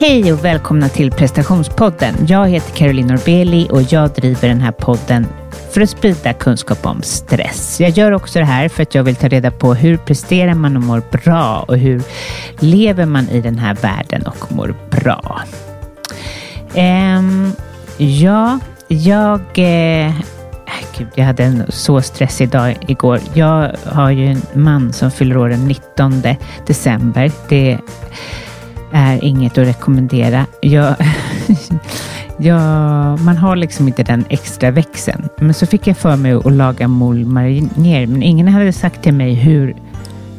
Hej och välkomna till prestationspodden. Jag heter Caroline Norbeli och jag driver den här podden för att sprida kunskap om stress. Jag gör också det här för att jag vill ta reda på hur presterar man och mår bra och hur lever man i den här världen och mår bra. Um, ja, jag eh, äh, Gud, jag hade en så stressig dag igår. Jag har ju en man som fyller år den 19 december. Det är inget att rekommendera. Jag, jag, man har liksom inte den extra växeln. Men så fick jag för mig att laga moules marinier, men ingen hade sagt till mig hur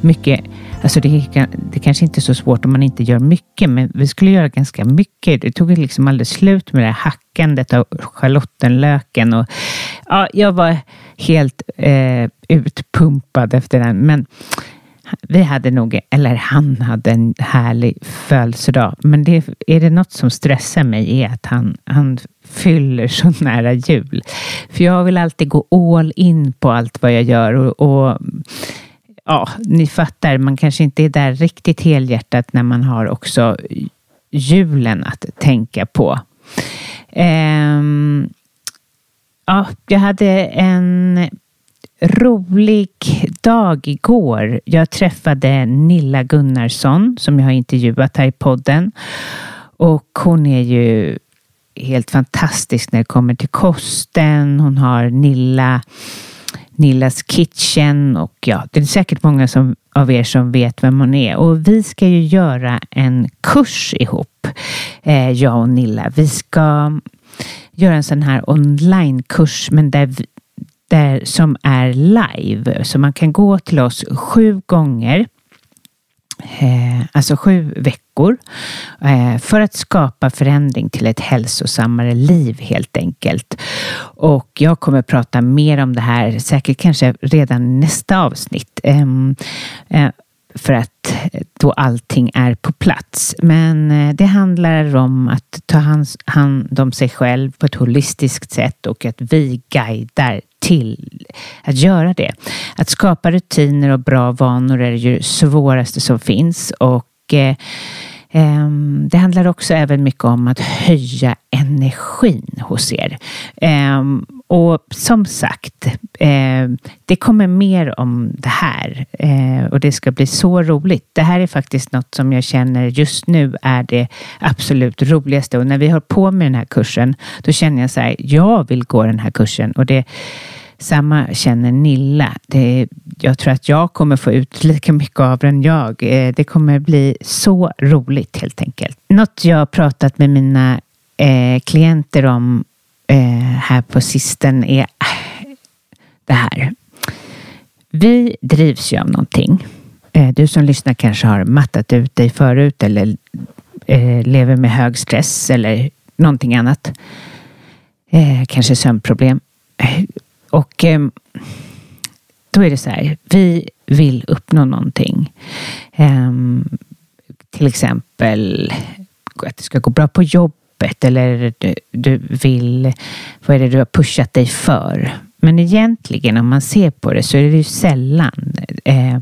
mycket Alltså det, det kanske inte är så svårt om man inte gör mycket, men vi skulle göra ganska mycket. Det tog liksom aldrig slut med det här hackandet av schalottenlöken. Och, ja, jag var helt eh, utpumpad efter den. Men vi hade nog, eller han hade en härlig födelsedag. Men det, är det något som stressar mig är att han, han fyller så nära jul. För jag vill alltid gå all in på allt vad jag gör. och, och ja, ni fattar, man kanske inte är där riktigt helhjärtat när man har också julen att tänka på. Um, ja, jag hade en rolig dag igår. Jag träffade Nilla Gunnarsson som jag har intervjuat här i podden. Och hon är ju helt fantastisk när det kommer till kosten. Hon har Nilla Nillas Kitchen och ja, det är säkert många som, av er som vet vem hon är. Och vi ska ju göra en kurs ihop, eh, jag och Nilla. Vi ska göra en sån här onlinekurs men där, där som är live. Så man kan gå till oss sju gånger eh, alltså sju veckor, eh, för att skapa förändring till ett hälsosammare liv helt enkelt. Och jag kommer prata mer om det här, säkert kanske redan nästa avsnitt. Ehm, eh, för att då allting är på plats. Men eh, det handlar om att ta hand om sig själv på ett holistiskt sätt och att vi guidar till att göra det. Att skapa rutiner och bra vanor är ju svåraste som finns och eh, eh, det handlar också även mycket om att höja energin hos er. Eh, och som sagt, eh, det kommer mer om det här eh, och det ska bli så roligt. Det här är faktiskt något som jag känner just nu är det absolut roligaste och när vi har på med den här kursen, då känner jag så här, jag vill gå den här kursen och det samma känner Nilla. Det, jag tror att jag kommer få ut lika mycket av den jag. Eh, det kommer bli så roligt helt enkelt. Något jag har pratat med mina eh, klienter om Eh, här på sisten är äh, det här. Vi drivs ju av någonting. Eh, du som lyssnar kanske har mattat ut dig förut eller eh, lever med hög stress eller någonting annat. Eh, kanske sömnproblem. Och eh, då är det så här, vi vill uppnå någonting. Eh, till exempel att det ska gå bra på jobbet eller du, du vill, vad är det du har pushat dig för? Men egentligen om man ser på det så är det ju sällan eh,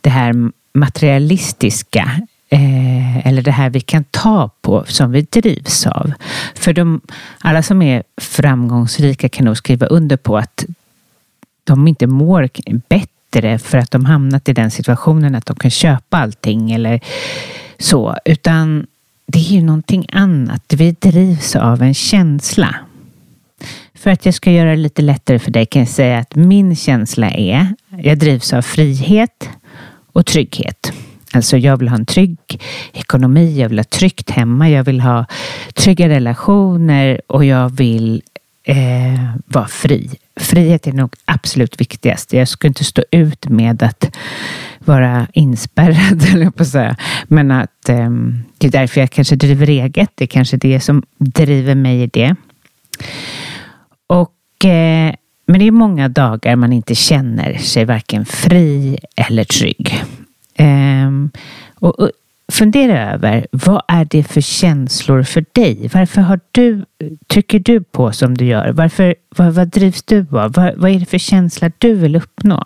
det här materialistiska eh, eller det här vi kan ta på som vi drivs av. För de, alla som är framgångsrika kan nog skriva under på att de inte mår bättre för att de hamnat i den situationen att de kan köpa allting eller så, utan det är ju någonting annat. Vi drivs av en känsla. För att jag ska göra det lite lättare för dig kan jag säga att min känsla är, jag drivs av frihet och trygghet. Alltså jag vill ha en trygg ekonomi, jag vill ha tryggt hemma, jag vill ha trygga relationer och jag vill eh, vara fri. Frihet är nog absolut viktigast. Jag skulle inte stå ut med att vara inspärrad, eller på att säga. Men att eh, det är därför jag kanske driver eget. Det är kanske det som driver mig i det. Och eh, men det är många dagar man inte känner sig varken fri eller trygg. Eh, och, fundera över vad är det för känslor för dig? Varför har du, trycker du på som du gör? Varför, vad, vad drivs du av? Vad, vad är det för känsla du vill uppnå?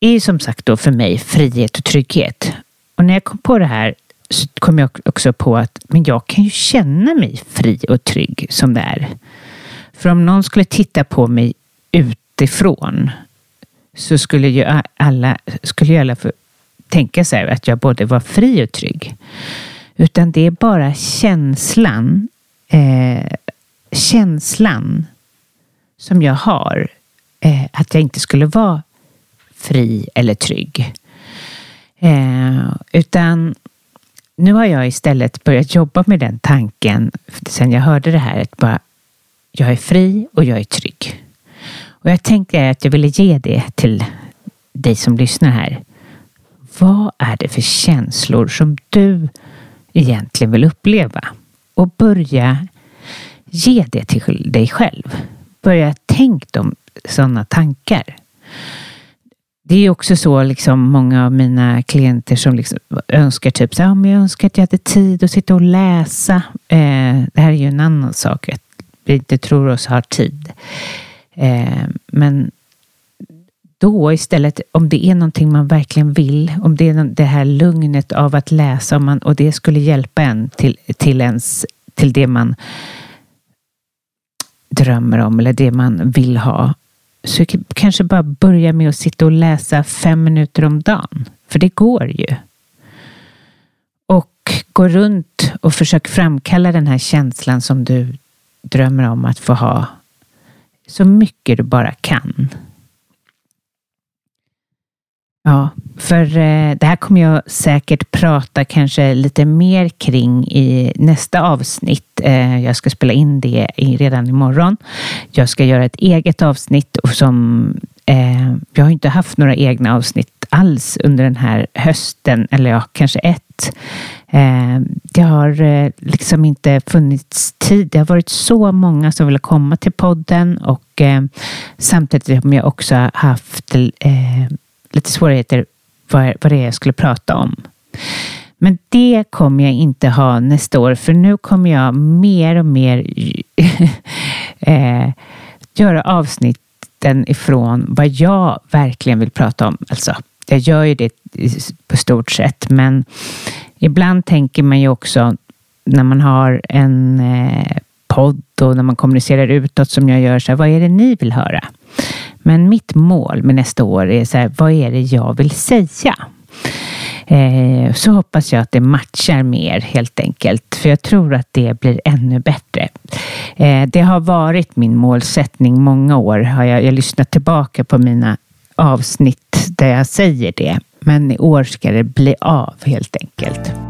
Är som sagt då för mig frihet och trygghet. Och när jag kom på det här så kom jag också på att men jag kan ju känna mig fri och trygg som det är. För om någon skulle titta på mig utifrån så skulle ju alla, skulle ju alla tänka sig att jag både var fri och trygg. Utan det är bara känslan, eh, känslan som jag har eh, att jag inte skulle vara fri eller trygg. Eh, utan nu har jag istället börjat jobba med den tanken sen jag hörde det här. Att bara, jag är fri och jag är trygg. Och jag tänkte att jag ville ge det till dig som lyssnar här. Vad är det för känslor som du egentligen vill uppleva? Och börja ge det till dig själv. Börja tänk de sådana tankar. Det är också så, liksom, många av mina klienter som liksom önskar typ så här, men jag önskar att jag hade tid att sitta och läsa. Eh, det här är ju en annan sak, att vi inte tror oss ha tid. Eh, men då istället, om det är någonting man verkligen vill, om det är det här lugnet av att läsa och, man, och det skulle hjälpa en till, till, ens, till det man drömmer om eller det man vill ha. Så kanske bara börja med att sitta och läsa fem minuter om dagen. För det går ju. Och gå runt och försök framkalla den här känslan som du drömmer om att få ha så mycket du bara kan. Ja, för eh, det här kommer jag säkert prata kanske lite mer kring i nästa avsnitt. Eh, jag ska spela in det redan imorgon. Jag ska göra ett eget avsnitt som eh, jag har inte haft några egna avsnitt alls under den här hösten, eller ja, kanske ett. Det har liksom inte funnits tid. Det har varit så många som vill komma till podden och samtidigt har jag också haft lite svårigheter vad, vad det är jag skulle prata om. Men det kommer jag inte ha nästa år, för nu kommer jag mer och mer eh, göra avsnitten ifrån vad jag verkligen vill prata om. Alltså, jag gör ju det på stort sett, men ibland tänker man ju också när man har en eh, podd och när man kommunicerar utåt som jag gör, så här, vad är det ni vill höra? Men mitt mål med nästa år är så här, vad är det jag vill säga? Eh, så hoppas jag att det matchar mer helt enkelt, för jag tror att det blir ännu bättre. Eh, det har varit min målsättning många år. Har jag, jag lyssnat tillbaka på mina avsnitt där jag säger det, men i år ska det bli av helt enkelt.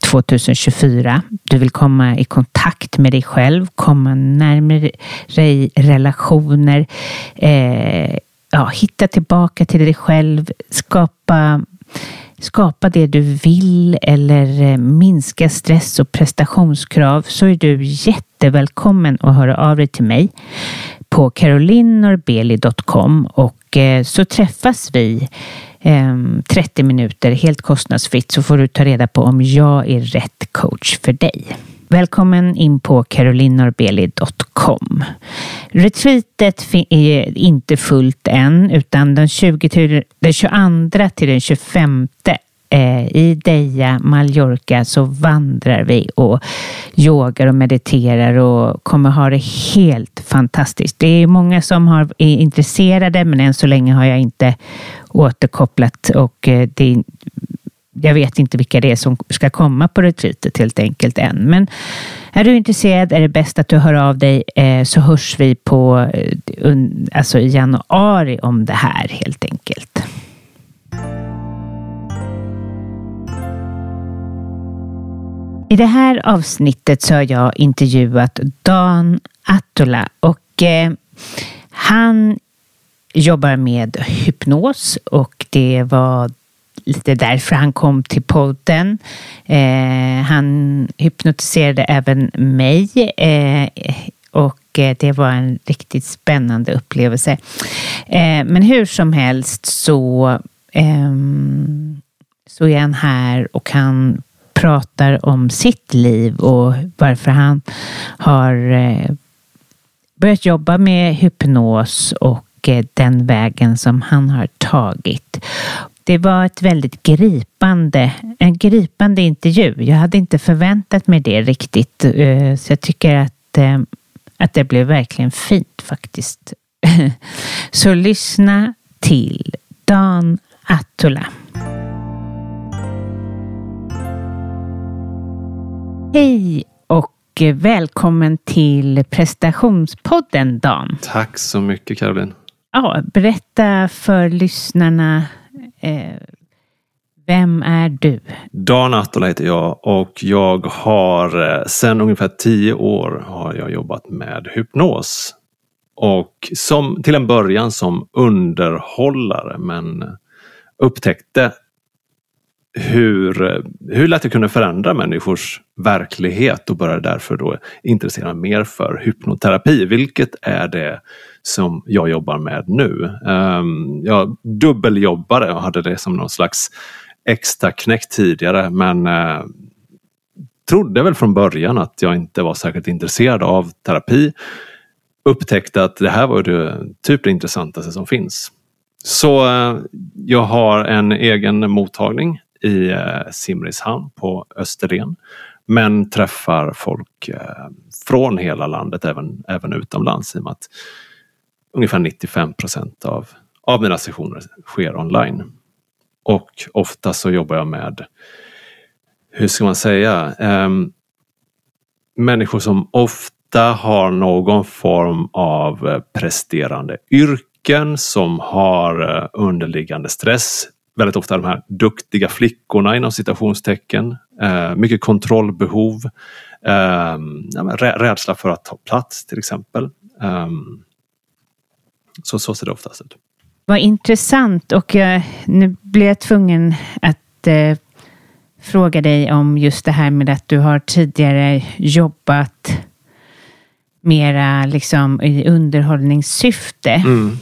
2024? Du vill komma i kontakt med dig själv, komma närmare dig relationer, eh, ja, hitta tillbaka till dig själv, skapa skapa det du vill eller eh, minska stress och prestationskrav så är du jättevälkommen att höra av dig till mig på carolinorbeli.com och Eh, så träffas vi ehm, 30 minuter helt kostnadsfritt så får du ta reda på om jag är rätt coach för dig. Välkommen in på carolinorbeli.com. Retreatet är inte fullt än utan den, 20 till, den 22 till den 25 eh, i Deja, Mallorca så vandrar vi och yogar och mediterar och kommer ha det helt fantastiskt. Det är många som har, är intresserade men än så länge har jag inte återkopplat och eh, det, jag vet inte vilka det är som ska komma på retreatet helt enkelt än. Men är du intresserad är det bäst att du hör av dig eh, så hörs vi på, eh, alltså i januari om det här helt enkelt. I det här avsnittet så har jag intervjuat Dan Attula och eh, han jobbar med hypnos och det var lite därför han kom till podden. Eh, han hypnotiserade även mig eh, och eh, det var en riktigt spännande upplevelse. Eh, men hur som helst så, ehm, så är han här och han pratar om sitt liv och varför han har eh, börjat jobba med hypnos och eh, den vägen som han har tagit. Det var ett väldigt gripande, en gripande intervju. Jag hade inte förväntat mig det riktigt, eh, så jag tycker att, att det blev verkligen fint faktiskt. Så lyssna till Dan Attula. Hej och välkommen till prestationspodden Dan. Tack så mycket Caroline. Ja, berätta för lyssnarna. Eh, vem är du? Dan Attola heter jag och jag har eh, sedan ungefär tio år har jag jobbat med hypnos. Och som, till en början som underhållare men upptäckte hur, hur lätt det kunde förändra människors verklighet och började därför då intressera mig mer för hypnoterapi, vilket är det som jag jobbar med nu. Ehm, um, jag dubbeljobbade och hade det som någon slags extra knäck tidigare men uh, trodde väl från början att jag inte var särskilt intresserad av terapi. Upptäckte att det här var det typ det intressantaste som finns. Så uh, jag har en egen mottagning i eh, Simrishamn på Österlen. Men träffar folk eh, från hela landet, även, även utomlands i och med att ungefär 95 procent av, av mina sessioner sker online. Och ofta så jobbar jag med, hur ska man säga, eh, människor som ofta har någon form av eh, presterande yrken som har eh, underliggande stress väldigt ofta de här duktiga flickorna inom citationstecken. Eh, mycket kontrollbehov. Eh, rädsla för att ta plats till exempel. Eh, så, så ser det oftast ut. Vad intressant och jag, nu blir jag tvungen att eh, fråga dig om just det här med att du har tidigare jobbat mera liksom i underhållningssyfte. Mm.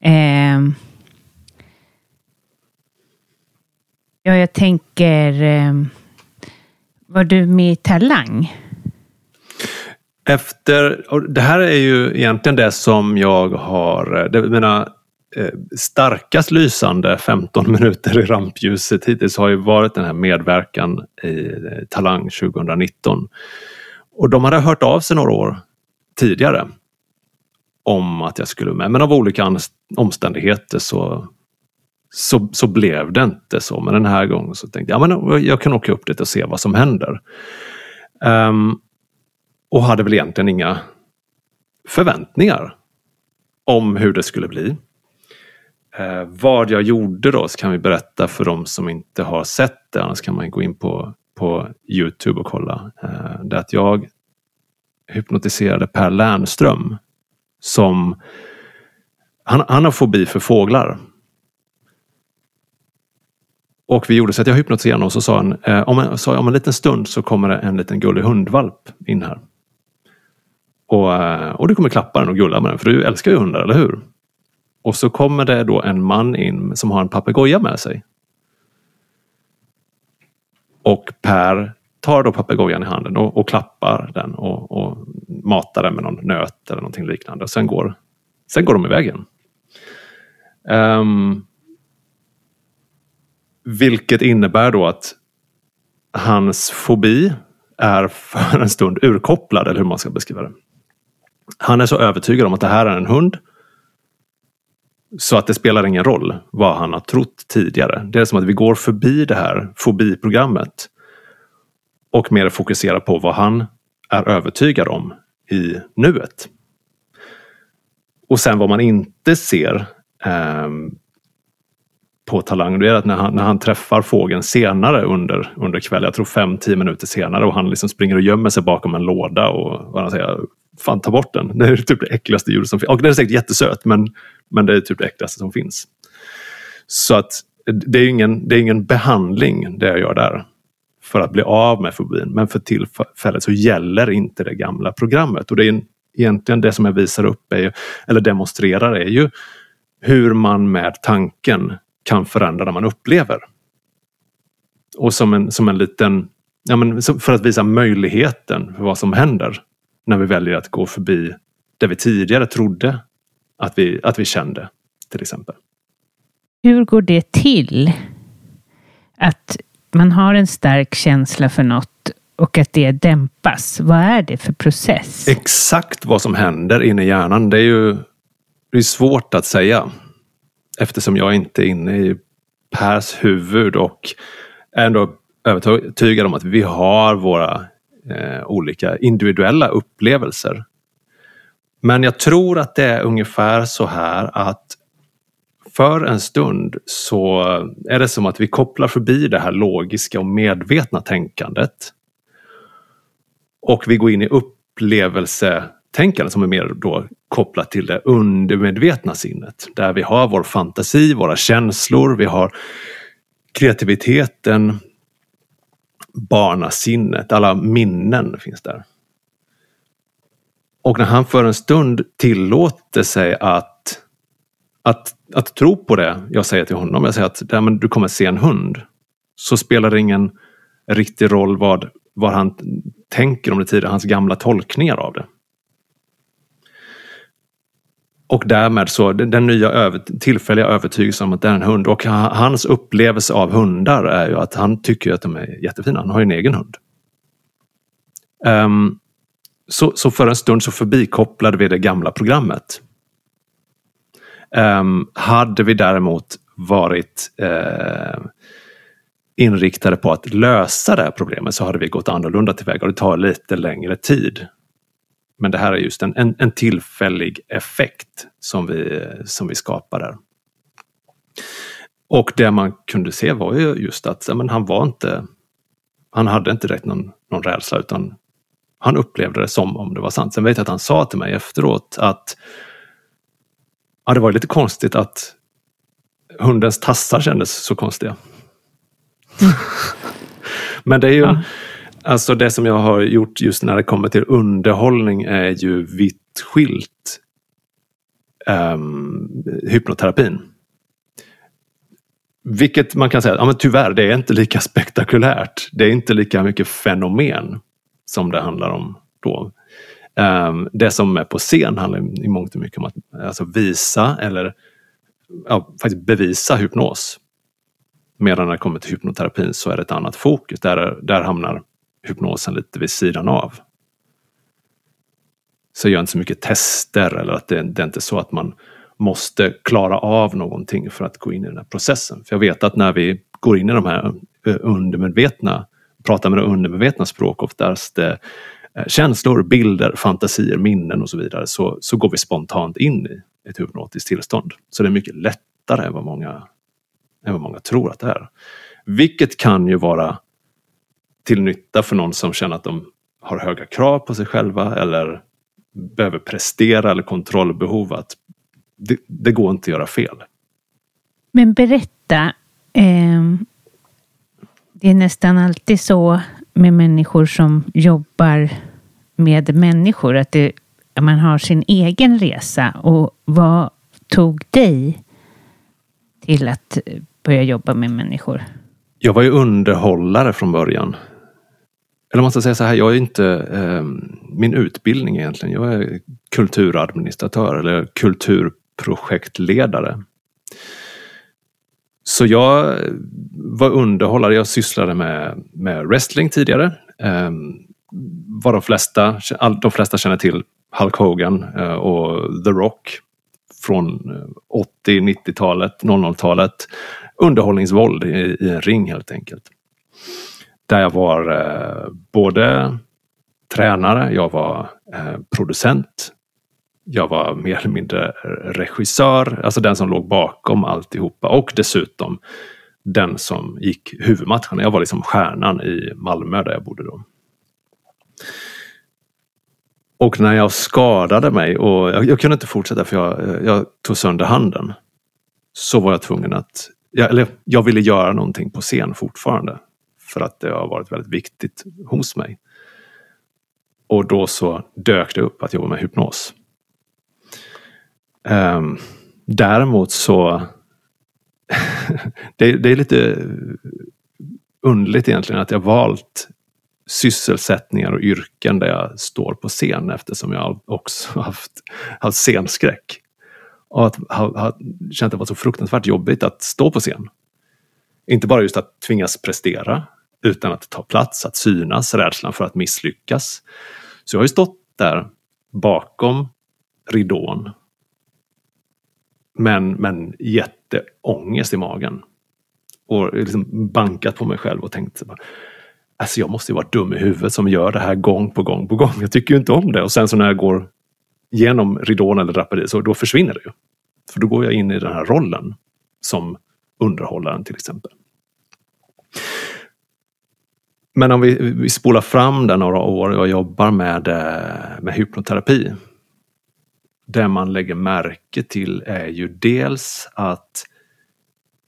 Eh, Ja, jag tänker, ehm, var du med i Talang? Efter, det här är ju egentligen det som jag har, eh, det, mina eh, starkast lysande 15 minuter i rampljuset hittills har ju varit den här medverkan i eh, Talang 2019. Och de hade hört av sig några år tidigare om att jag skulle med. Men av olika omständigheter så, så, så blev det inte så. Men den här gången så tänkte jag men jag kan åka upp dit och se vad som händer. Um, och hade väl egentligen inga förväntningar om hur det skulle bli. Eh, vad jag gjorde då så kan vi berätta för de som inte har sett det, annars kan man gå in på, på Youtube och kolla. Eh, det är att jag hypnotiserade Per Lernström som han, han har fobi för fåglar. Och vi gjorde så att jag hypnotiserade honom och så sa han eh, om, en, så, om en liten stund så kommer det en liten gullig hundvalp in här. Och, eh, och du kommer klappa den och gulla med den för du älskar ju hundar, eller hur? Och så kommer det då en man in som har en papegoja med sig. Och Per tar då papegojan i handen och, och klappar den och, och, matar den med någon nöt eller någonting liknande. Och sen går, sen går de iväg igen. Um, ehm, vilket innebär då att hans fobi är för en stund urkopplad, eller hur man ska beskriva det. Han är så övertygad om att det här är en hund så att det spelar ingen roll vad han har trott tidigare. Det är som att vi går förbi det här fobiprogrammet och mer fokuserar på vad han är övertygad om i nuet. Och sen vad man inte ser eh, på Talang, det är att när han, när han träffar fågeln senare under, under kvällen, jag tror fem, tio minuter senare och han liksom springer och gömmer sig bakom en låda och vad han säger, fan ta bort den. Det är typ det äckligaste djuret som finns. Och den är säkert jättesöt men, men det är typ det äckligaste som finns. Så att det är ingen, det är ingen behandling det jag gör där för att bli av med fobin. Men för tillfället så gäller inte det gamla programmet. Och det är egentligen det som jag visar upp, är ju, eller demonstrerar, är ju hur man med tanken kan förändra det man upplever. Och som en, som en liten, ja men för att visa möjligheten för vad som händer när vi väljer att gå förbi det vi tidigare trodde att vi, att vi kände, till exempel. Hur går det till? Att man har en stark känsla för något och att det dämpas. Vad är det för process? Exakt vad som händer inne i hjärnan, det är ju det är svårt att säga. Eftersom jag inte är inne i Pers huvud och är ändå övertygad om att vi har våra eh, olika individuella upplevelser. Men jag tror att det är ungefär så här att för en stund så är det som att vi kopplar förbi det här logiska och medvetna tänkandet. Och vi går in i upplevelse tänkande som är mer då kopplat till det undermedvetna sinnet. Där vi har vår fantasi, våra känslor, vi har kreativiteten, barnasinnet, alla minnen finns där. Och när han för en stund tillåter sig att, att, att tro på det jag säger till honom, jag säger att ja, men du kommer se en hund, så spelar det ingen riktig roll vad, vad han tänker om det tidigare, hans gamla tolkningar av det. Och därmed så den nya över, tillfälliga övertygelsen om att det är en hund och hans upplevelse av hundar är ju att han tycker att de är jättefina. Han har ju en egen hund. Um, så, så, för en stund så förbikopplade vi det gamla programmet. Um, hade vi däremot varit uh, inriktade på att lösa det här problemet så hade vi gått annorlunda tillväga och det tar lite längre tid. Men det här är just en, en, en tillfällig effekt som vi, som vi skapar där. Och det man kunde se var ju just att men han var inte han hade inte direkt någon, någon rädsla utan han upplevde det som om det var sant. Sen vet jag att han sa till mig efteråt att ja, det var lite konstigt att hundens tassar kändes så konstiga. Men det är ju, ja. Alltså det som jag har gjort just när det kommer till underhållning är ju vitt skilt um, hypnoterapin. Vilket man kan säga, ja men tyvärr, det är inte lika spektakulärt. Det är inte lika mycket fenomen som det handlar om då. Um, det som är på scen handlar i mångt och mycket om att alltså visa eller ja, faktiskt bevisa hypnos. Medan när det kommer till hypnoterapin så är det ett annat fokus. Där, där hamnar hypnosen lite vid sidan av. så jag gör inte så mycket tester eller att det, det är inte så att man måste klara av någonting för att gå in i den här processen. För jag vet att när vi går in i de här eh, undermedvetna, pratar med det undermedvetna språk, oftast eh, eh, känslor, bilder, fantasier, minnen och så vidare, så, så går vi spontant in i ett hypnotiskt tillstånd. Så det är mycket lättare än vad många, än vad många tror att det är. Vilket kan ju vara till nytta för någon som känner att de har höga krav på sig själva eller behöver prestera eller kontrollbehov. Att det, det går inte att göra fel. Men berätta. Eh, det är nästan alltid så med människor som jobbar med människor att det, man har sin egen resa. Och vad tog dig till att börja jobba med människor? Jag var ju underhållare från början. Eller man ska säga så här, jag är inte eh, min utbildning egentligen. Jag är kulturadministratör eller kulturprojektledare. Så jag var underhållare, jag sysslade med, med wrestling tidigare. Eh, vad de flesta, de flesta känner till Hulk Hogan eh, och The Rock från eh, 80-90-talet, 00-talet. Underhållningsvåld i, i en ring helt enkelt. Där jag var eh, både tränare, jag var eh, producent, jag var mer eller mindre regissör, alltså den som låg bakom alltihopa och dessutom den som gick huvudmatchen. Jag var liksom stjärnan i Malmö där jag bodde då. Och när jag skadade mig och jag, jag kunde inte fortsätta för jag, eh, jag, tog sönder handen. Så var jag tvungen att, jag, eller jag ville göra någonting på scen fortfarande. För att det har varit väldigt viktigt hos mig. Och då så dök det upp att jobba med hypnos. Um, däremot så det, det, är lite underligt egentligen att jag valt sysselsättningar och yrken där jag står på scen eftersom jag också haft, haft scenskräck. Och att ha, ha, känt att det var så fruktansvärt jobbigt att stå på scen. Inte bara just att tvingas prestera utan att ta plats, att synas, rädslan för att misslyckas. Så jag har ju stått där bakom ridån. Men, men jätteångest i magen. Och liksom bankat på mig själv och tänkt Alltså jag måste ju vara dum i huvudet som gör det här gång på gång på gång. Jag tycker ju inte om det. Och sen så när jag går genom ridån eller draperiet så då försvinner det ju. För då går jag in i den här rollen som underhållaren till exempel. Men om vi, vi spolar fram där några år och jobbar med, eh, med hypnoterapi. Det man lägger märke till är ju dels att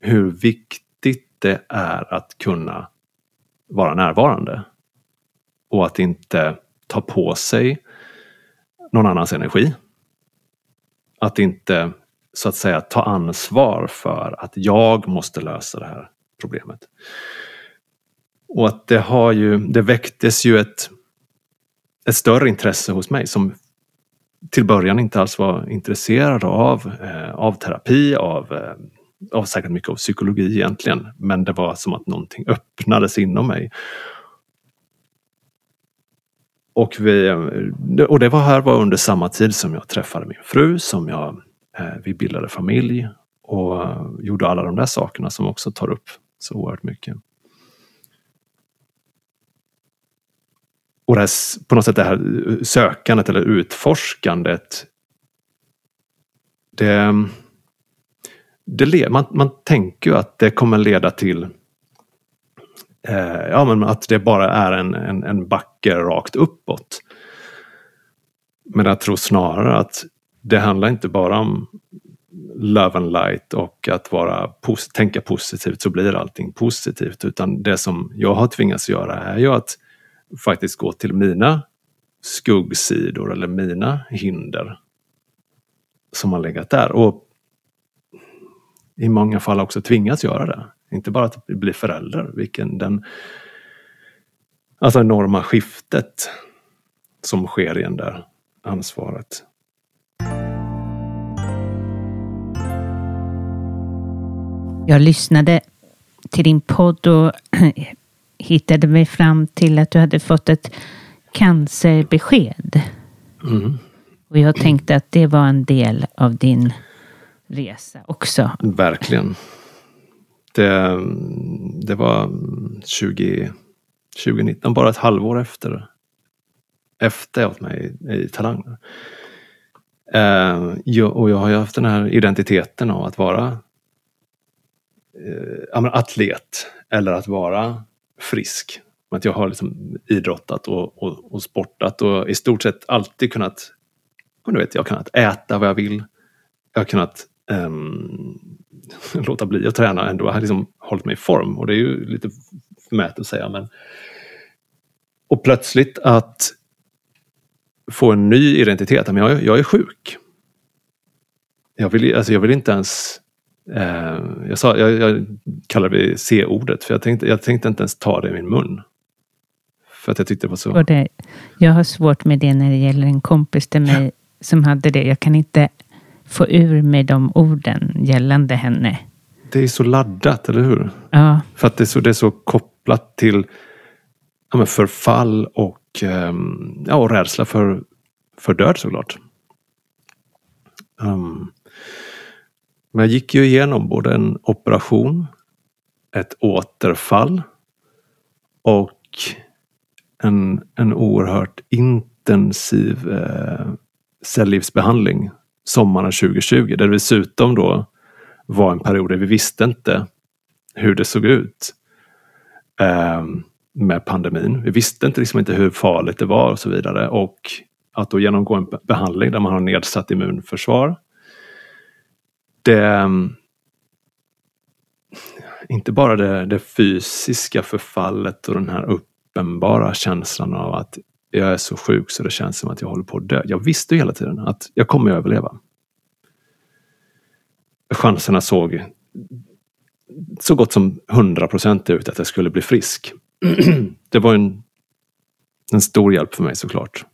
hur viktigt det är att kunna vara närvarande. Och att inte ta på sig någon annans energi. Att inte så att säga ta ansvar för att jag måste lösa det här problemet. Och att det har ju, det väcktes ju ett, ett större intresse hos mig som till början inte alls var intresserad av, eh, av terapi, av, eh, av säkert mycket av psykologi egentligen. Men det var som att någonting öppnades inom mig. Och, vi, eh, och det var här var under samma tid som jag träffade min fru, som jag, eh, vi bildade familj och eh, gjorde alla de där sakerna som också tar upp så oerhört mycket. Och det här, på något sätt det här eh, sökandet eller utforskandet. Det, det, man, man tänker ju att det kommer leda till eh, ja, men att det bara är en, en, en backe rakt uppåt. Men jag tror snarare att det handlar inte bara om love and light och att vara, tänka positivt så blir allting positivt. Utan det som jag har tvingats göra är ju att faktiskt gå till mina skuggsidor eller mina hinder som har legat där. Och i många fall också tvingats göra det. Inte bara att bli förälder, vilken den alltså enorma skiftet som sker i det där ansvaret. Jag lyssnade till din podd och hittade mig fram till att du hade fått ett cancerbesked. Mm. Och jag tänkte att det var en del av din resa också. Verkligen. Det, det var 20, 2019, bara ett halvår efter, efter jag med i, i Talang. Eh, jag, och jag har ju haft den här identiteten av att vara eh, atlet eller att vara frisk. Att jag har liksom idrottat och, och, och sportat och i stort sett alltid kunnat du vet, jag har kunnat äta vad jag vill. Jag har kunnat um, låta bli att träna ändå. Jag har liksom hållit mig i form och det är ju lite förmätet att säga men och plötsligt att få en ny identitet. Men jag, jag är sjuk. Jag vill, alltså jag vill inte ens... Eh, jag, sa, jag, jag kallar det C-ordet för jag tänkte, jag tänkte inte ens ta det i min mun. För att jag tyckte det var så... Det, jag har svårt med det när det gäller en kompis till mig som hade det. Jag kan inte få ur mig de orden gällande henne. Det är så laddat, eller hur? Ja. För att det är så, det är så kopplat till ja, förfall och, um, ja, och rädsla för, för död såklart. Um, men jag gick ju igenom både en operation, ett återfall och en, en oerhört intensiv eh, cellgiftsbehandling sommaren 2020. Där det dessutom då var en period där vi visste inte hur det såg ut eh, med pandemin. Vi visste inte, liksom inte hur farligt det var och så vidare. Och att då genomgå en behandling där man har nedsatt immunförsvar. Det, ehm, inte bara det, det fysiska förfallet och den här uppenbara känslan av att jag är så sjuk så det känns som att jag håller på att dö. Jag visste ju hela tiden att jag kommer att överleva. Chanserna såg så gott som 100 procent ut att jag skulle bli frisk. det var en, en stor hjälp för mig såklart.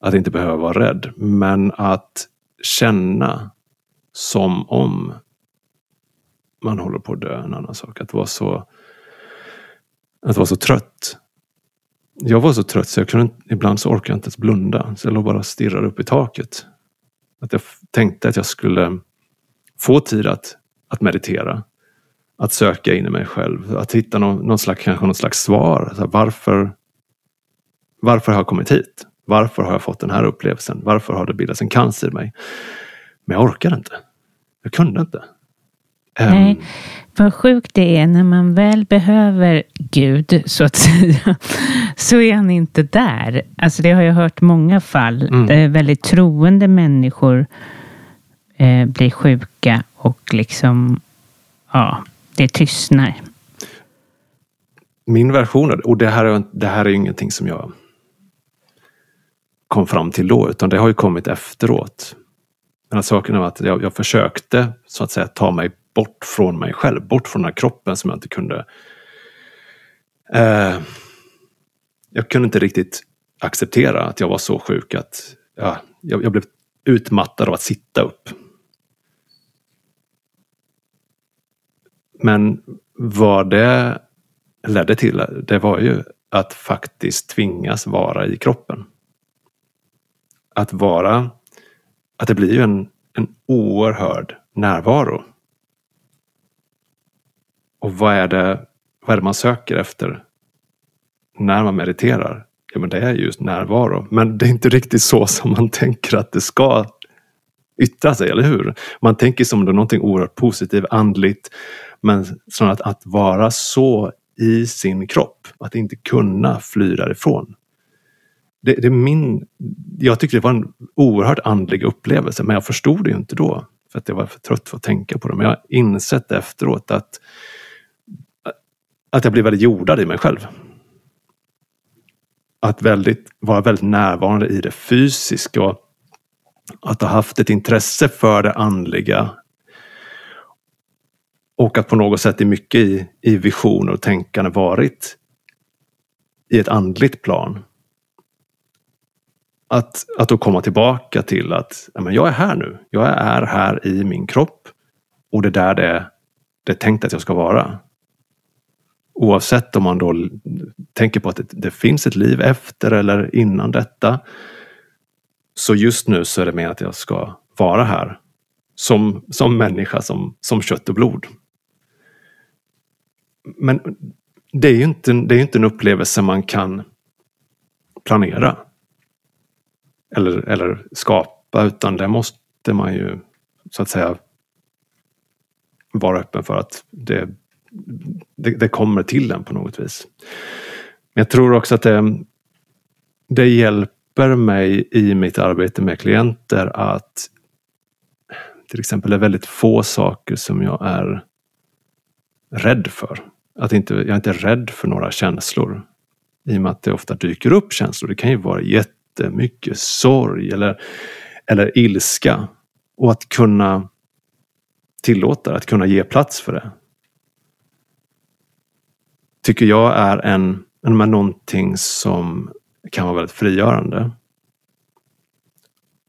Att inte behöva vara rädd, men att känna som om man håller på att dö, en annan sak. Att vara så, att vara så trött jag var så trött så jag kunde ibland så orkade jag inte ens blunda. Så jag låg bara och stirrade upp i taket. Att jag tänkte att jag skulle få tid att, att meditera. Att söka in i mig själv. Att hitta någon, någon slags, kanske någon slags svar. Så här, varför, varför har jag kommit hit? Varför har jag fått den här upplevelsen? Varför har det bildats en cancer i mig? Men jag orkade inte. Jag kunde inte. Nej, ehm. vad sjukt det är när man väl behöver Gud, så att säga, så är han inte där. Alltså det har jag hört många fall mm. där väldigt troende människor eh, blir sjuka och liksom, ja, det tystnar. Min version, och det här, är, det här är ingenting som jag kom fram till då, utan det har ju kommit efteråt. Men att saken var att jag, jag försökte så att säga ta mig bort från mig själv, bort från den här kroppen som jag inte kunde... Eh, jag kunde inte riktigt acceptera att jag var så sjuk att ja, jag, jag blev utmattad av att sitta upp. Men vad det ledde till, det var ju att faktiskt tvingas vara i kroppen. Att vara, att det blir ju en, en oerhörd närvaro. Och vad är, det, vad är det man söker efter när man mediterar? Ja, men det är just närvaro. Men det är inte riktigt så som man tänker att det ska yttra sig, eller hur? Man tänker som det är någonting oerhört positivt, andligt. Men snarare att, att vara så i sin kropp, att inte kunna fly därifrån. Det, det, är min, jag tyckte det var en oerhört andlig upplevelse, men jag förstod det ju inte då. För att jag var för trött för att tänka på det. Men jag har insett efteråt att att jag blev väldigt jordad i mig själv. Att väldigt, vara väldigt närvarande i det fysiska och att ha haft ett intresse för det andliga. Och att på något sätt i mycket i, i visioner och tänkande varit i ett andligt plan. Att, att då komma tillbaka till att ja, men jag är här nu. Jag är här i min kropp och det är där det, det är tänkt att jag ska vara. Oavsett om man då tänker på att det, det finns ett liv efter eller innan detta. Så just nu så är det mer att jag ska vara här som, som människa, som, som kött och blod. Men det är ju inte, det är inte en upplevelse man kan planera. Eller, eller skapa, utan det måste man ju så att säga vara öppen för att det, det, det kommer till en på något vis. Men jag tror också att det, det hjälper mig i mitt arbete med klienter att till exempel är väldigt få saker som jag är rädd för. Att inte, jag är inte rädd för några känslor. I och med att det ofta dyker upp känslor. Det kan ju vara jättemycket sorg eller, eller ilska. Och att kunna tillåta att kunna ge plats för det. Tycker jag är en, en någonting som kan vara väldigt frigörande.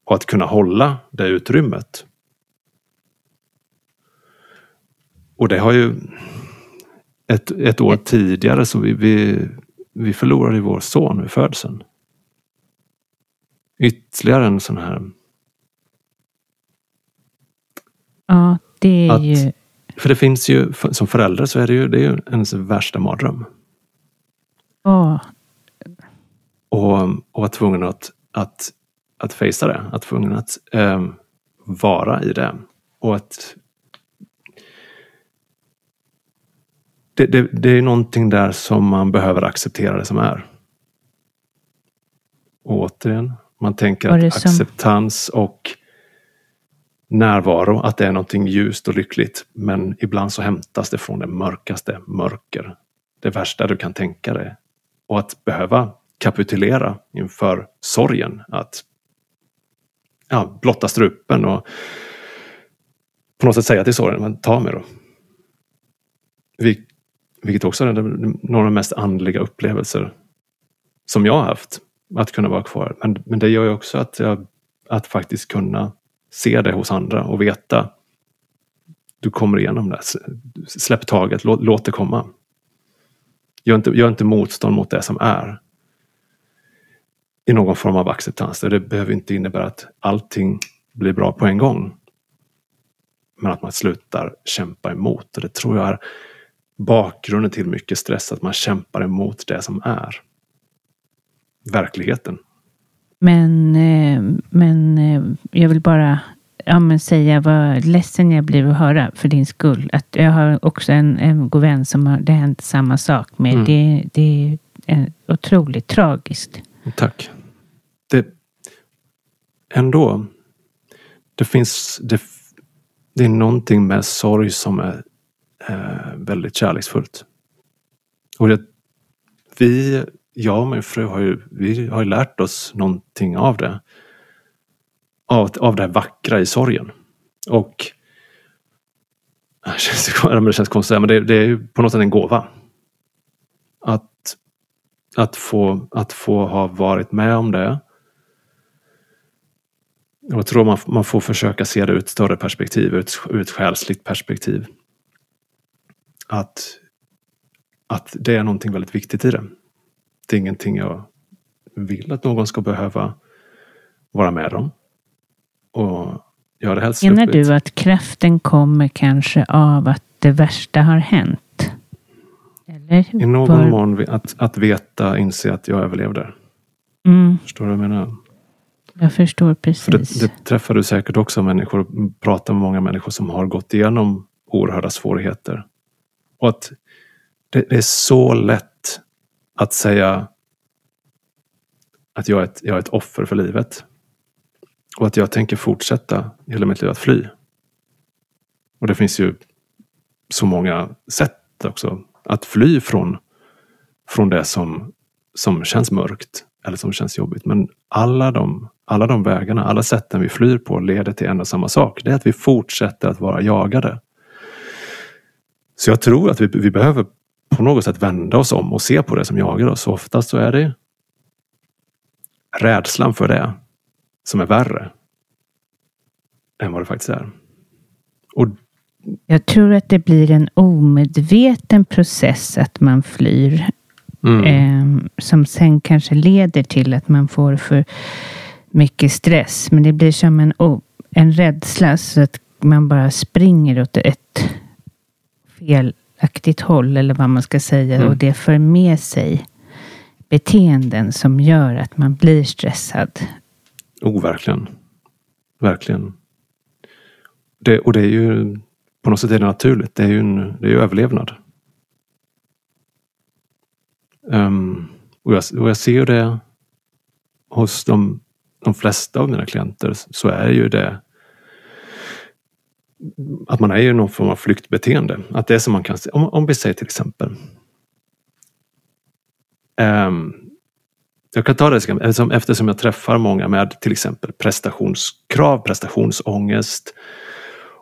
Och att kunna hålla det utrymmet. Och det har ju ett, ett år tidigare så vi, vi, vi förlorade vår son vid födseln. Ytterligare en sån här... Ja, det är att, ju... För det finns ju, som förälder så är det ju, det är ju ens värsta mardröm. Ja. Och, och vara tvungen att, att, att fejsa det, att tvungen att eh, vara i det. Och att det, det, det är någonting där som man behöver acceptera det som är. Och återigen, man tänker att acceptans och närvaro, att det är någonting ljust och lyckligt. Men ibland så hämtas det från det mörkaste mörker. Det värsta du kan tänka dig. Och att behöva kapitulera inför sorgen. Att ja, blotta strupen och på något sätt säga till sorgen, men ta mig då. Vi vilket också är några av de mest andliga upplevelser som jag har haft. Att kunna vara kvar. Men, men det gör ju också att, jag, att faktiskt kunna se det hos andra och veta du kommer igenom det. Släpp taget, låt, låt det komma. Gör inte, gör inte motstånd mot det som är. I någon form av acceptans. Det behöver inte innebära att allting blir bra på en gång. Men att man slutar kämpa emot. Och det tror jag är bakgrunden till mycket stress, att man kämpar emot det som är. Verkligheten. Men, eh, men eh, jag vill bara ja, men säga vad ledsen jag blir att höra för din skull. Att jag har också en, en god vän som har, det har hänt samma sak med. Mm. Det, det är otroligt tragiskt. Tack. Det, ändå, det finns, det, det är någonting med sorg som är eh, väldigt kärleksfullt. Och det, vi, jag och min fru har ju, vi har ju lärt oss någonting av det. Av, av det här vackra i sorgen. Och äh, det känns, det känns konstigt, men det, det är ju på något sätt en gåva. Att, att, få, att få ha varit med om det. Jag tror man, man får försöka se det ur ett större perspektiv, ur ett, ur ett själsligt perspektiv att, att det är någonting väldigt viktigt i det. Det är ingenting jag vill att någon ska behöva vara med om. Och jag hade helst Menar du att kraften kommer kanske av att det värsta har hänt? Eller? I någon Var... mån att, att veta, inse att jag överlevde. Mm. Förstår du vad jag menar? Jag förstår precis. För det, det träffar du säkert också människor, pratar med många människor som har gått igenom oerhörda svårigheter. Och att det, det är så lätt att säga att jag är, ett, jag är ett offer för livet. Och att jag tänker fortsätta hela mitt liv att fly. Och det finns ju så många sätt också att fly från, från det som, som känns mörkt eller som känns jobbigt. Men alla de, alla de vägarna, alla sätten vi flyr på leder till en och samma sak. Det är att vi fortsätter att vara jagade. Så jag tror att vi, vi behöver på något sätt vända oss om och se på det som jagar oss. Oftast så är det rädslan för det som är värre än vad det faktiskt är. Och jag tror att det blir en omedveten process att man flyr. Mm. Eh, som sen kanske leder till att man får för mycket stress. Men det blir som en, en rädsla så att man bara springer åt ett felaktigt håll eller vad man ska säga. Mm. Och det för med sig beteenden som gör att man blir stressad. Oh, verkligen. Verkligen. Det, och det är ju på något sätt är det naturligt. Det är ju, en, det är ju överlevnad. Um, och, jag, och jag ser ju det hos de, de flesta av mina klienter så är ju det att man är i någon form av flyktbeteende. Att det är som man kan se, om, om vi säger till exempel um, jag kan ta det eftersom, eftersom jag träffar många med till exempel prestationskrav, prestationsångest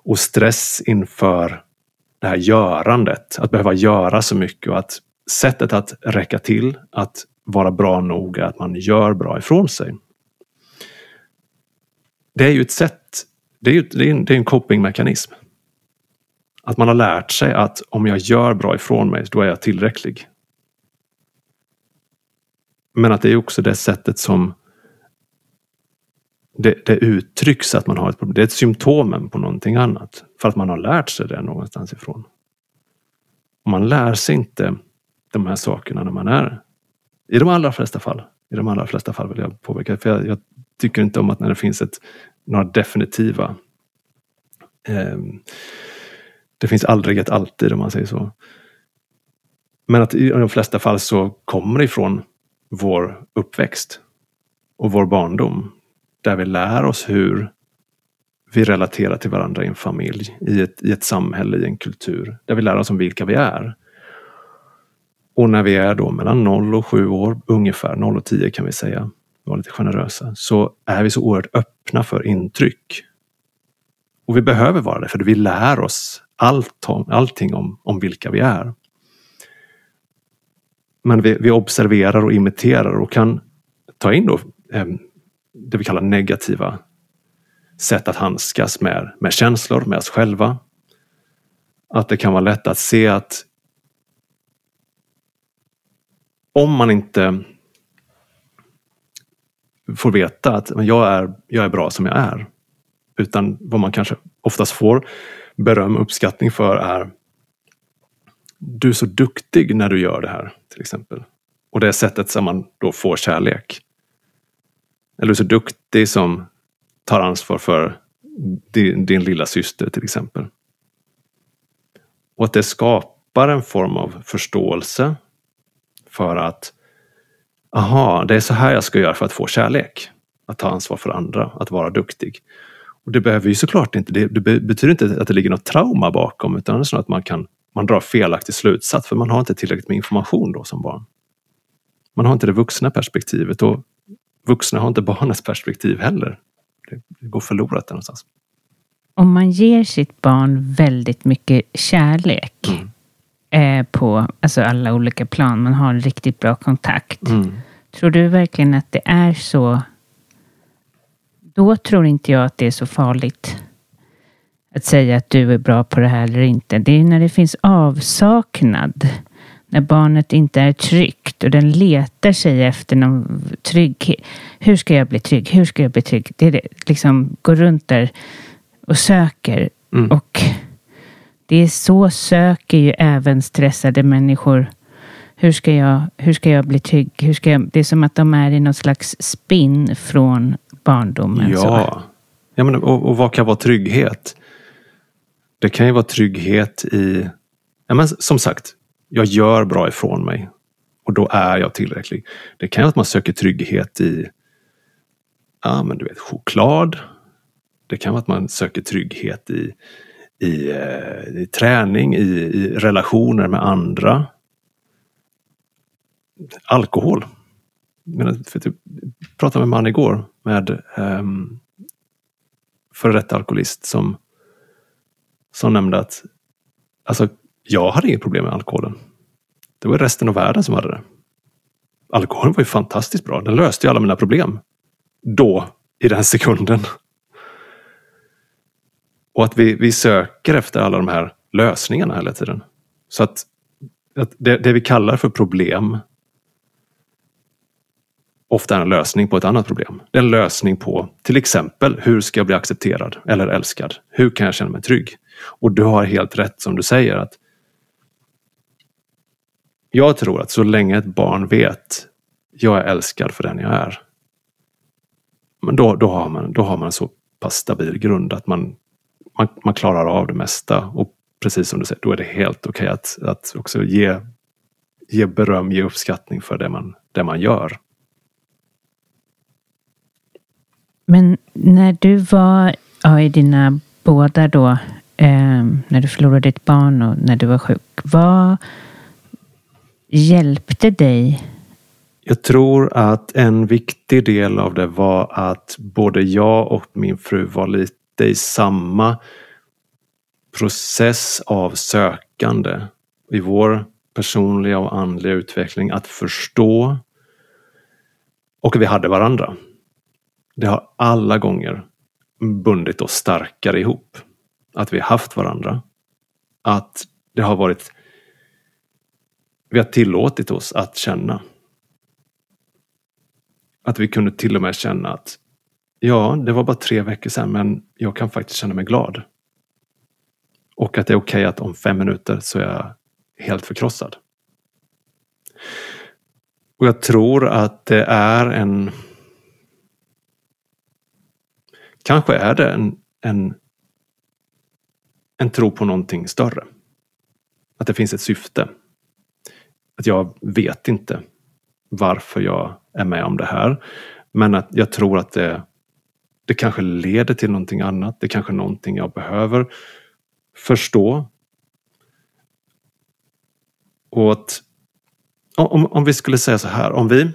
och stress inför det här görandet. Att behöva göra så mycket och att sättet att räcka till, att vara bra nog, att man gör bra ifrån sig. Det är ju ett sätt, det är, ju, det är en, det är en copingmekanism. Att man har lärt sig att om jag gör bra ifrån mig, då är jag tillräcklig. Men att det är också det sättet som det, det uttrycks att man har ett problem. Det är ett symptom på någonting annat. För att man har lärt sig det någonstans ifrån. Och man lär sig inte de här sakerna när man är i de allra flesta fall. I de allra flesta fall vill jag påpeka. För jag, jag tycker inte om att när det finns ett, några definitiva eh, det finns aldrig ett alltid om man säger så. Men att i de flesta fall så kommer det ifrån vår uppväxt och vår barndom. Där vi lär oss hur vi relaterar till varandra i en familj, i ett, i ett samhälle, i en kultur. Där vi lär oss om vilka vi är. Och när vi är då mellan 0 och 7 år, ungefär 0 och 10 kan vi säga, var lite generösa, så är vi så oerhört öppna öppna för intryck. Och vi behöver vara det, för vi lär oss allt om, allting om, om vilka vi är. Men vi, vi observerar och imiterar och kan ta in då, eh, det vi kallar negativa sätt att handskas med, med känslor, med oss själva. Att det kan vara lätt att se att om man inte får veta att jag är, jag är bra som jag är. Utan vad man kanske oftast får beröm och uppskattning för är du är så duktig när du gör det här, till exempel. Och det är sättet som man då får kärlek. Eller du är så duktig som tar ansvar för din, din lilla syster till exempel. Och att det skapar en form av förståelse för att aha, det är så här jag ska göra för att få kärlek. Att ta ansvar för andra, att vara duktig. Och Det behöver ju såklart inte, det, det betyder inte att det ligger något trauma bakom utan det är så att man kan man drar felaktig slutsats för man har inte tillräckligt med information då som barn. Man har inte det vuxna perspektivet och vuxna har inte barnets perspektiv heller. Det går förlorat där någonstans. Om man ger sitt barn väldigt mycket kärlek mm. Eh, på alltså alla olika plan, man har en riktigt bra kontakt. Mm. Tror du verkligen att det är så? Då tror inte jag att det är så farligt att säga att du är bra på det här eller inte. Det är när det finns avsaknad. När barnet inte är tryggt och den letar sig efter någon trygghet. Hur ska jag bli trygg? Hur ska jag bli trygg? Det är det, liksom går runt där och söker. Mm. Och det är så söker ju även stressade människor. Hur ska jag, hur ska jag bli trygg? Hur ska jag, det är som att de är i någon slags spinn från barndomen. Ja, så. ja men, och, och vad kan vara trygghet? Det kan ju vara trygghet i, ja, men som sagt, jag gör bra ifrån mig och då är jag tillräcklig. Det kan vara att man söker trygghet i ja, men du vet, choklad. Det kan vara att man söker trygghet i, i, eh, i träning, i, i relationer med andra. Alkohol. Jag typ, pratade med en man igår med um, före detta alkoholist som som nämnde att alltså, jag hade inget problem med alkoholen. Det var resten av världen som hade det. Alkoholen var ju fantastiskt bra. Den löste ju alla mina problem. Då, i den sekunden. Och att vi, vi söker efter alla de här lösningarna hela tiden. Så att, att det, det vi kallar för problem ofta är en lösning på ett annat problem. Det är en lösning på till exempel hur ska jag bli accepterad eller älskad? Hur kan jag känna mig trygg? Och du har helt rätt som du säger att jag tror att så länge ett barn vet jag är älskad för den jag är. Men då, då, har, man, då har man en så pass stabil grund att man, man, man klarar av det mesta. Och precis som du säger, då är det helt okej okay att, att också ge, ge beröm, ge uppskattning för det man, det man gör. Men när du var ja, i dina båda då, eh, när du förlorade ditt barn och när du var sjuk, vad hjälpte dig? Jag tror att en viktig del av det var att både jag och min fru var lite i samma process av sökande i vår personliga och andliga utveckling att förstå och vi hade varandra. Det har alla gånger bundit oss starkare ihop. Att vi haft varandra. Att det har varit vi har tillåtit oss att känna. Att vi kunde till och med känna att ja, det var bara tre veckor sedan men jag kan faktiskt känna mig glad. Och att det är okej okay att om fem minuter så är jag helt förkrossad. Och jag tror att det är en Kanske är det en, en, en tro på någonting större. Att det finns ett syfte. Att jag vet inte varför jag är med om det här. Men att jag tror att det, det kanske leder till någonting annat. Det kanske är någonting jag behöver förstå. Och att om, om vi skulle säga så här, om vi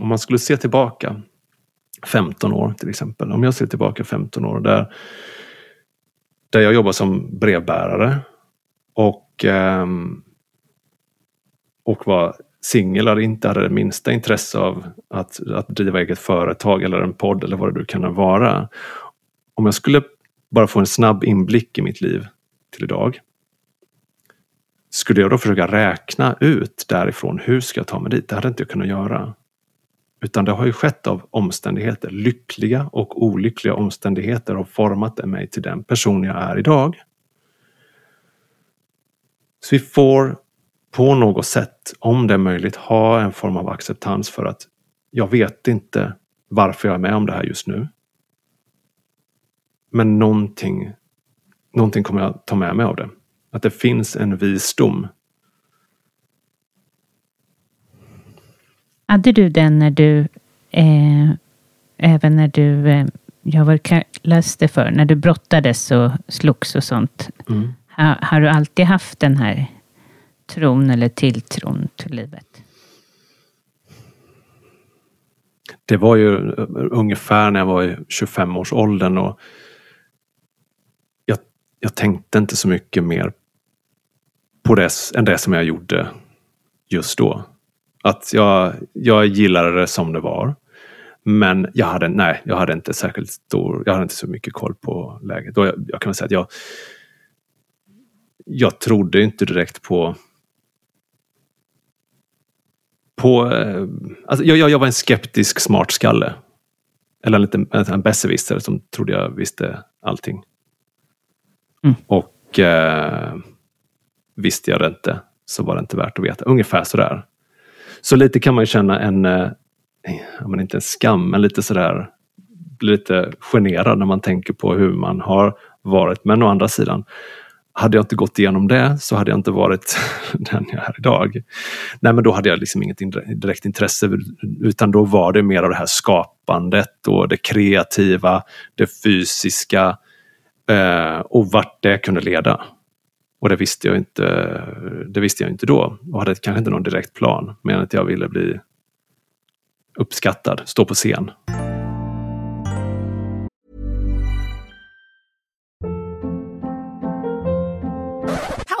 om man skulle se tillbaka 15 år till exempel. Om jag ser tillbaka 15 år där, där jag jobbar som brevbärare och, ehm, och var singel eller inte hade det minsta intresse av att, att driva eget företag eller en podd eller vad det nu kan vara. Om jag skulle bara få en snabb inblick i mitt liv till idag. Skulle jag då försöka räkna ut därifrån, hur ska jag ta mig dit? Det hade inte jag kunnat göra. Utan det har ju skett av omständigheter. Lyckliga och olyckliga omständigheter har format mig till den person jag är idag. Så vi får på något sätt, om det är möjligt, ha en form av acceptans för att jag vet inte varför jag är med om det här just nu. Men någonting, någonting kommer jag ta med mig av det. Att det finns en visdom Hade du den när du, eh, även när du, eh, jag var läste för, när du brottades och slogs och sånt. Mm. Har, har, du alltid haft den här tron eller tilltron till livet? Det var ju eh, ungefär när jag var i 25-årsåldern och jag, jag tänkte inte så mycket mer på det än det som jag gjorde just då. Att jag, jag gillade det som det var. Men jag hade, nej, jag hade inte särskilt stor, jag hade inte så mycket koll på läget. Och jag, jag kan väl säga att jag, jag trodde inte direkt på på, eh, alltså jag, jag var en skeptisk smartskalle. Eller en, liten, en besserwisser som trodde jag visste allting. Mm. Och eh, visste jag det inte så var det inte värt att veta. Ungefär sådär. Så lite kan man ju känna en, eh, men inte en skam, men lite sådär, blir lite generad när man tänker på hur man har varit. Men å andra sidan, hade jag inte gått igenom det så hade jag inte varit den jag är idag. Nej men då hade jag liksom inget direkt intresse utan då var det mer av det här skapandet och det kreativa, det fysiska eh, och vart det kunde leda. Och det visste jag inte, det visste jag inte då och hade kanske inte någon direkt plan. Men att jag ville bli uppskattad, stå på scen.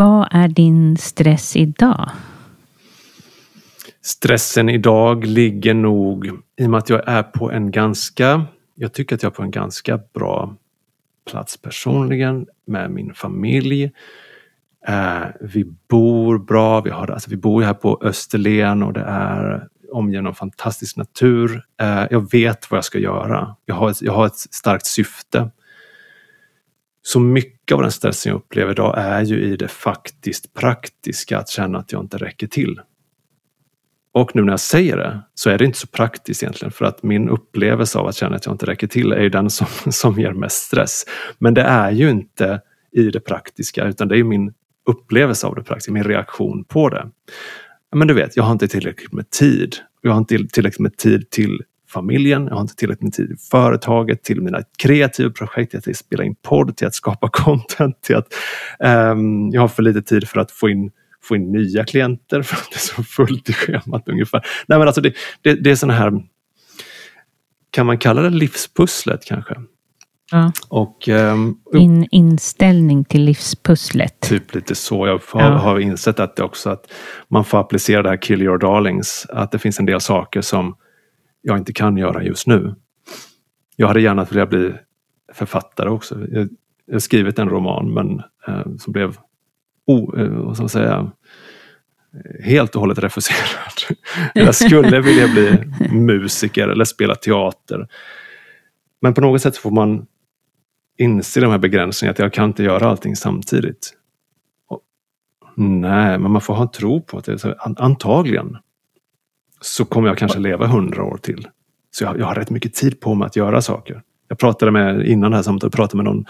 Vad är din stress idag? Stressen idag ligger nog i och med att jag är på en ganska jag tycker att jag är på en ganska bra plats personligen med min familj. Eh, vi bor bra, vi, har, alltså vi bor här på Österlen och det är omgiven av fantastisk natur. Eh, jag vet vad jag ska göra. Jag har, ett, jag har ett starkt syfte. Så mycket av den stressen jag upplever idag är ju i det faktiskt praktiska, att känna att jag inte räcker till. Och nu när jag säger det så är det inte så praktiskt egentligen för att min upplevelse av att känna att jag inte räcker till är ju den som, som ger mest stress. Men det är ju inte i det praktiska utan det är min upplevelse av det praktiska, min reaktion på det. Men du vet, jag har inte tillräckligt med tid. Jag har inte tillräckligt med tid till familjen, jag har inte tillräckligt med tid till företaget, till mina kreativa projekt, till att spela in podd, till att skapa content, till att um, jag har för lite tid för att få in få in nya klienter för att det är så fullt i schemat ungefär. Nej men alltså det, det, det är sådana här, kan man kalla det livspusslet kanske? Ja. Och, um, Din inställning till livspusslet. Typ lite så. Jag har, Ja. har insett att, det också att man får applicera det här kill your darlings. Att det finns en del saker som jag inte kan göra just nu. Jag hade gärna velat bli författare också. Jag, jag har skrivit en roman men eh, som blev o, eh, vad ska man säga, helt och hållet refuserad. Jag skulle vilja bli musiker eller spela teater. Men på något sätt får man inse de här begränsningarna, att jag kan inte göra allting samtidigt. Och, nej, men man får ha en tro på att det är så, antagligen så kommer jag kanske leva hundra år till. Så jag, jag har rätt mycket tid på mig att göra saker. Jag pratade med, innan det här samtalet, pratade med någon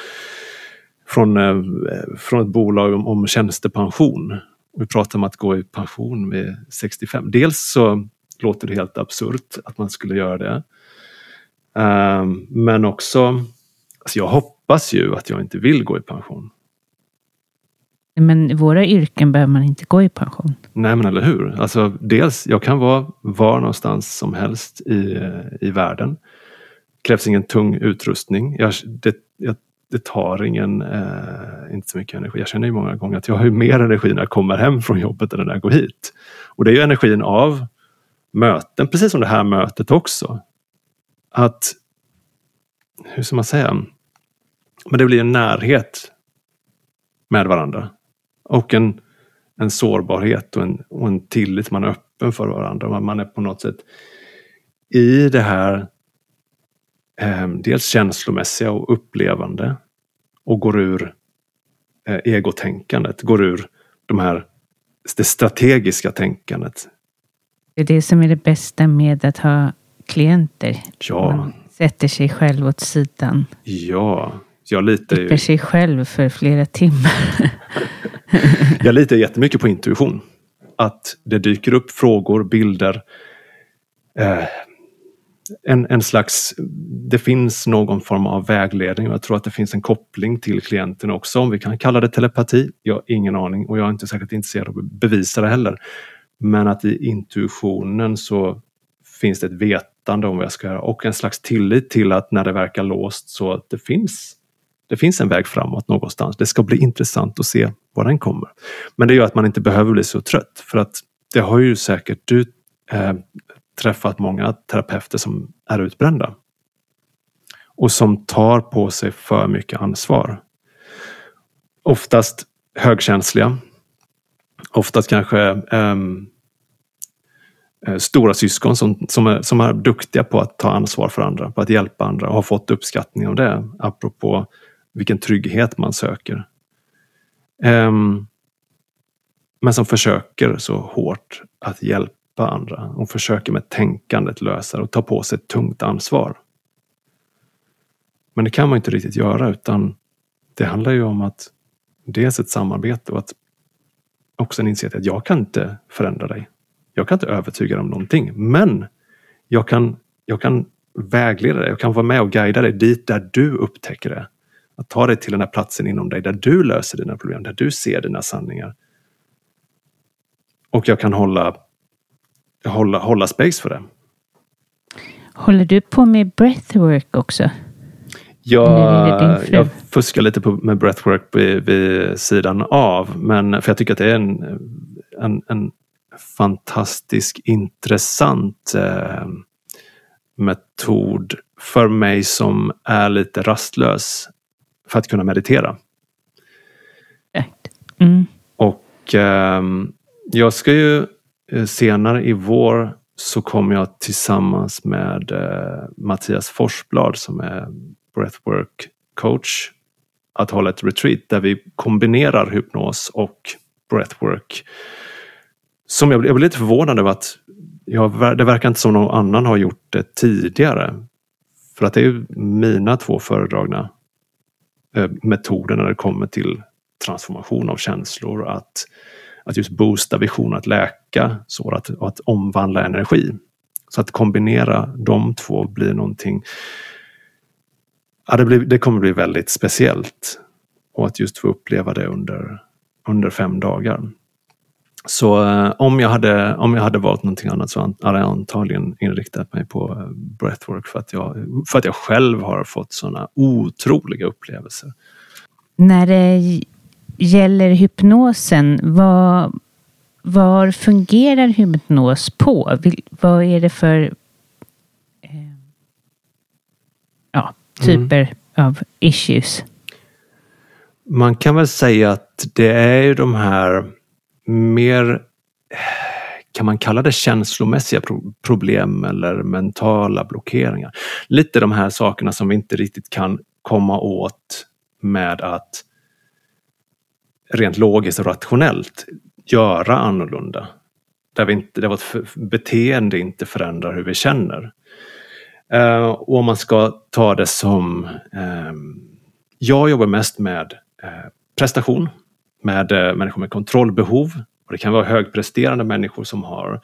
från, eh, från ett bolag om, om tjänstepension. Och vi pratade om att gå i pension vid 65. Dels så låter det helt absurt att man skulle göra det. Eh, men också, alltså jag hoppas ju att jag inte vill gå i pension. Men i våra yrken behöver man inte gå i pension. Nej men eller hur. Alltså dels, jag kan vara var någonstans som helst i, i världen. krävs ingen tung utrustning. Jag, det, jag, det tar ingen, eh, inte så mycket energi. Jag känner ju många gånger att jag har ju mer energi när jag kommer hem från jobbet än när jag går hit. Och det är ju energin av möten, precis som det här mötet också. Att, hur ska man säga? Men det blir en närhet med varandra. Och en, en sårbarhet och en, och en tillit. Man är öppen för varandra. Man, är på något sätt i det här eh, dels känslomässiga och upplevande och går ur eh, egotänkandet, går ur de här, det strategiska tänkandet. Det är det som är det bästa med att ha klienter. Ja, Man sätter sig själv åt sidan. ja, jag litar ju sig själv för flera timmar. Jag litar jättemycket på intuition. Att det dyker upp frågor, bilder. Eh, en, en slags, det finns någon form av vägledning och jag tror att det finns en koppling till klienten också. Om vi kan kalla det telepati. Jag har ingen aning och jag är inte särskilt intresserad av att bevisa det heller. Men att i intuitionen så finns det ett vetande om vad jag ska göra och en slags tillit till att när det verkar låst så att det finns det finns en väg framåt någonstans. Det ska bli intressant att se var den kommer. Men det gör att man inte behöver bli så trött för att det har ju säkert du eh, träffat många terapeuter som är utbrända. Och som tar på sig för mycket ansvar. Oftast högkänsliga. Oftast kanske ehm, eh, stora syskon som, som, är, som är duktiga på att ta ansvar för andra, på att hjälpa andra och har fått uppskattning av det. Apropå vilken trygghet man söker. Um, men som försöker så hårt att hjälpa andra och försöker med tänkandet lösa det och ta på sig ett tungt ansvar. Men det kan man inte riktigt göra utan det handlar ju om att dels ett samarbete och att också en insikt att jag kan inte förändra dig. Jag kan inte övertyga dig om någonting, men jag kan, jag kan vägleda dig, jag kan vara med och guida dig dit där du upptäcker det. Att ta dig till den här platsen inom dig där du löser dina problem, där du ser dina sanningar. Och jag kan hålla, hålla, hålla space för det. Håller du på med breathwork också? Jag, jag fuskar lite på, med breathwork vid, vid, sidan av. Men, för jag tycker att det är en, en, en fantastisk intressant eh, metod för mig som är lite rastlös för att kunna meditera. Mm. Och eh, jag ska ju eh, senare i vår så kommer jag tillsammans med eh, Mattias Forsblad som är breathwork coach att hålla ett retreat där vi kombinerar hypnos och breathwork. Som jag, jag blev lite förvånad över att jag, det verkar inte som någon annan har gjort det tidigare. För att det är ju mina två föredragna Eh, metoder när det kommer till transformation av känslor. Att, att just boosta vision, att läka sår, att, att omvandla energi. Så att kombinera de två blir någonting ja, det, blir, det kommer bli väldigt speciellt. Och att just få uppleva det under, under fem dagar. Så eh, om, jag hade, om jag hade valt någonting annat så hade jag antagligen inriktat mig på eh, breathwork för att jag, för att jag själv har fått sådana otroliga upplevelser. När det gäller hypnosen, vad, var fungerar hypnos på? Vad är det för typer mm. av issues? Man kan väl säga att det är ju de här mer, kan man kalla det känslomässiga problem eller mentala blockeringar. Lite de här sakerna som vi inte riktigt kan komma åt med att rent logiskt och rationellt göra annorlunda. Där, vi inte, där vårt beteende inte förändrar hur vi känner. Eh, och om man ska ta det som... Ehm, jag jobbar mest med eh, prestation, med eh, människor med kontrollbehov. Och det kan vara högpresterande människor som har,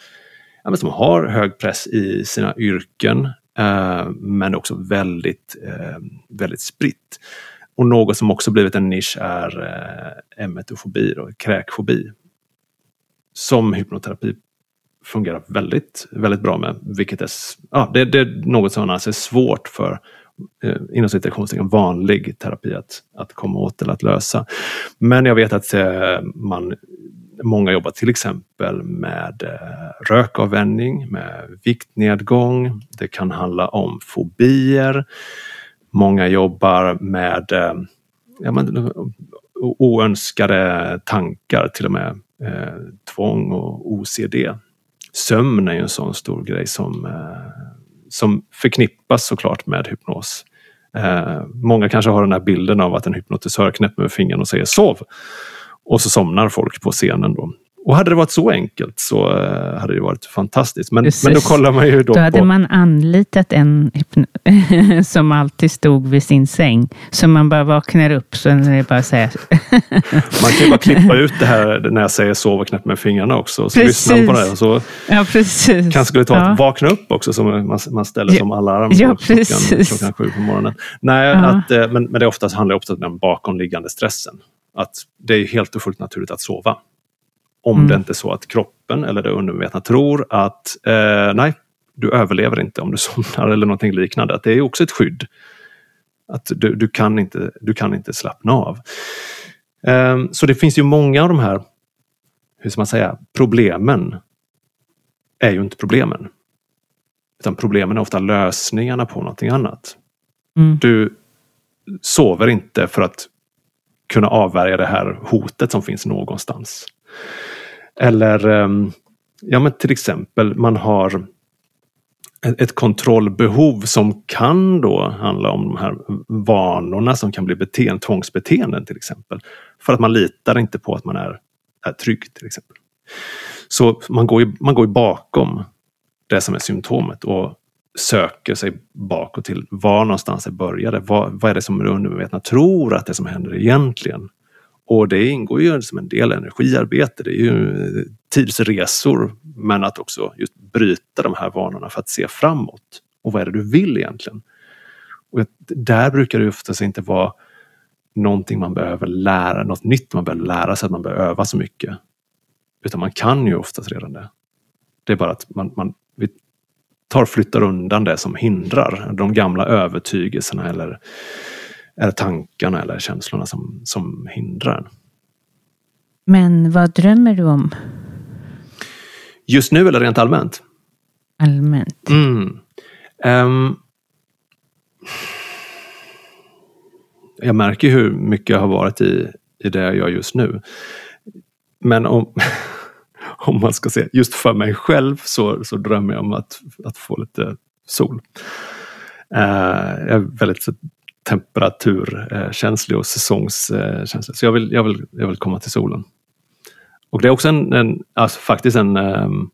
ja, som har hög press i sina yrken eh, men också väldigt, eh, väldigt spritt. Och något som också blivit en nisch är eh, emetofobi, då, kräkfobi. Som hypnoterapi fungerar väldigt, väldigt bra med. Vilket är, ja, det, det är något som annars är svårt för eh, inom citationstecken vanlig terapi att, att komma åt eller att lösa. Men jag vet att eh, man, många jobbar till exempel med eh, rökavvänjning, med viktnedgång. Det kan handla om fobier. Många jobbar med eh, ja, men, oönskade tankar, till och med eh, tvång och OCD sömn är ju en sån stor grej som, eh, som förknippas såklart med hypnos. Eh, många kanske har den här bilden av att en hypnotisör knäpper med fingrarna och säger sov. Och så somnar folk på scenen då. Och hade det varit så enkelt så uh, hade det varit fantastiskt. Men, men då kollar man ju då, då hade på... man anlitat en som alltid stod vid sin säng. Så man bara vaknar upp så är det bara att säga... man kan ju bara klippa ut det här när jag säger sov och knäpp med fingrarna också. Så precis. lyssnar på det. Och så ja, precis. kanske skulle ta ja. vakna upp också som man, man ställer som alarm ja, klockan, klockan sju på morgonen. Nej, ja. att, eh, men, men det oftast handlar ofta om den bakomliggande stressen. Att det är helt och fullt naturligt att sova. Om mm. det inte är så att kroppen eller det undermedvetna tror att eh, nej, du överlever inte om du somnar eller någonting liknande. Att det är också ett skydd. Att du, du, kan, inte, du kan inte slappna av. Eh, så det finns ju många av de här, hur ska man säga, problemen är ju inte problemen. Utan problemen är ofta lösningarna på någonting annat. Mm. Du sover inte för att kunna avvärja det här hotet som finns någonstans. Eller ehm, ja, men till exempel man har ett ett kontrollbehov som kan då handla om de här vanorna som kan bli beteende, tvångsbeteenden till exempel. För att man litar inte på att man är, är trygg till exempel. Så man går, ju, man går ju bakom det som är symptomet och söker sig bakåt till var någonstans det började. Vad, vad är det som det undermedvetna tror att det som händer egentligen? Och det ingår ju som en del energiarbete. Det är ju eh, tidsresor, men att också just bryta de här vanorna för att se framåt. Och vad är det du vill egentligen? Och där brukar det oftast inte vara någonting man behöver lära, något nytt man behöver lära sig, att man behöver öva så mycket. Utan man kan ju oftast redan det. Det är bara att man, man vi tar flyttar undan det som hindrar. De gamla övertygelserna eller, eller tankarna eller känslorna som, som hindrar en. Men vad drömmer du om Just nu eller rent allmänt? allmänt? Mm. Ehm, jag märker hur mycket jag har varit i, i det jag gör just nu. Men om, om man ska se, just för mig själv så, så drömmer jag om att, att få lite sol. Eh, jag är väldigt temperaturkänslig och säsongskänslig. Så jag vill, jag, vill, jag vill komma till solen. Och det är också en, en alltså faktiskt en, ehm,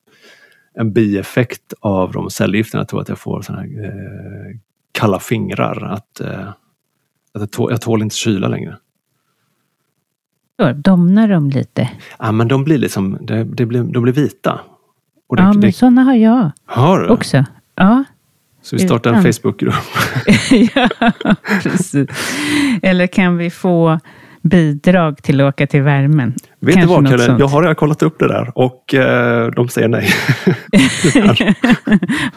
en bieffekt av de cellgifterna. Jag tror att jag får såna här, eh, kalla fingrar. Att, eh, att jag, tål, jag tål inte kyla längre. Domnar de lite? Ja, men de blir liksom, det, det blir, de blir vita. Det, Ja, men det, sådana har jag har du? också. Ja, Så vi startar en. Facebookgrupp. ja precis. Eller kan vi få bidrag till att åka till värmen? Vet du vad Kalle? Jag har redan kollat upp det där och eh, de säger nej.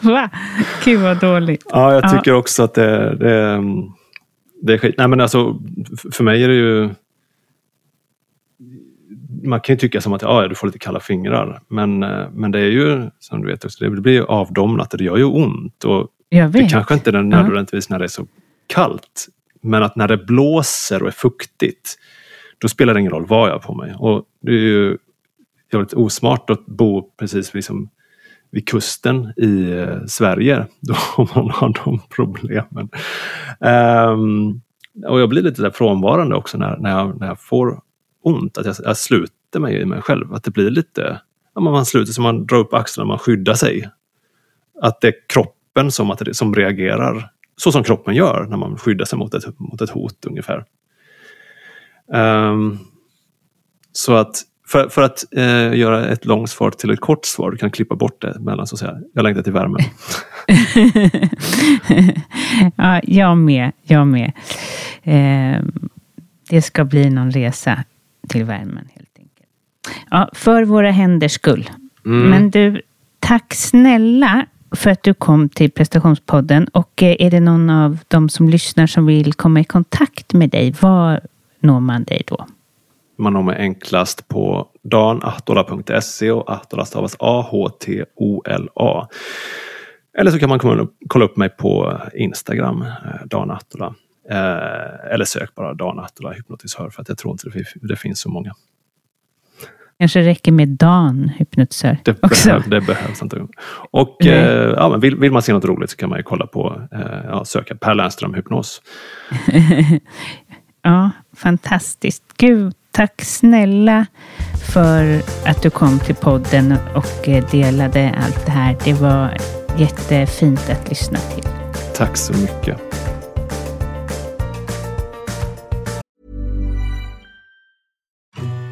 Va? Gud vad dåligt. Ja, jag Ja. tycker också att det, det, det är skit. Nej, men alltså, för mig är det ju... Man kan ju tycka som att ja, du får lite kalla fingrar. Men, eh, men det är ju, som du vet, det blir ju avdomnat och det gör ju ont. Och Jag det vet. kanske inte är det nödvändigtvis när det är så kallt. Men att när det blåser och är fuktigt, då spelar det ingen roll vad jag har på mig. Och det är ju jävligt osmart att bo precis liksom vid kusten i eh, Sverige då man har de problemen. Ehm, och jag blir lite där frånvarande också när, när, jag, när jag får ont. Att jag, jag sluter mig i mig själv. Att det blir lite, ja, man sluter sig, man drar upp axlarna, man skyddar sig. Att det är kroppen som, att som reagerar så som kroppen gör när man skyddar sig mot ett, mot ett hot ungefär. Ehm, så att för, för att eh, göra ett långt svar till ett kort svar, du kan klippa bort det mellan så att säga. Jag längtar till värmen. ja, jag med. Jag med. Eh, det ska bli någon resa till värmen helt enkelt. Ja, för våra händers skull. Mm. Men du, tack snälla för att du kom till prestationspodden. Och eh, är det någon av de som lyssnar som vill komma i kontakt med dig, var når man dig då? Man når mig enklast på danahtola.se och Ahtola stavas A-H-T-O-L-A. Eller så kan man komma upp, kolla upp mig på Instagram, eh, Dan Ahtola. Eh, eller sök bara Dan Ahtola hypnotisör för att jag tror inte det finns så många. Kanske räcker med Dan, hypnotisör. Det, behöv, det behövs inte. Och eh, ja, men vill, vill man se något roligt så kan man ju kolla på, eh, ja, söka Per Lernström hypnos. Ja, fantastiskt. Gud, tack snälla för att du kom till podden och eh, delade allt det här. Det var jättefint att lyssna till. Tack så mycket.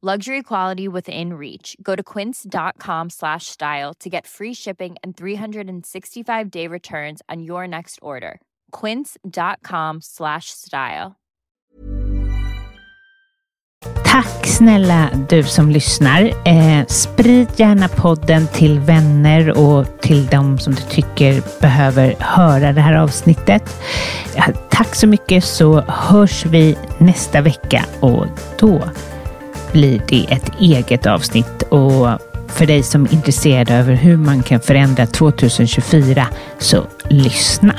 Luxury quality within reach. Go to quince.com slash style to get free shipping and 365 day returns on your next order. Quince.com slash style. Tack snälla du som lyssnar. Eh, sprid gärna podden till vänner och till de som du tycker behöver höra det här avsnittet. Tack så mycket så hörs vi nästa vecka och då blir det ett eget avsnitt. Och för dig som är intresserad över hur man kan förändra 2024 så lyssna.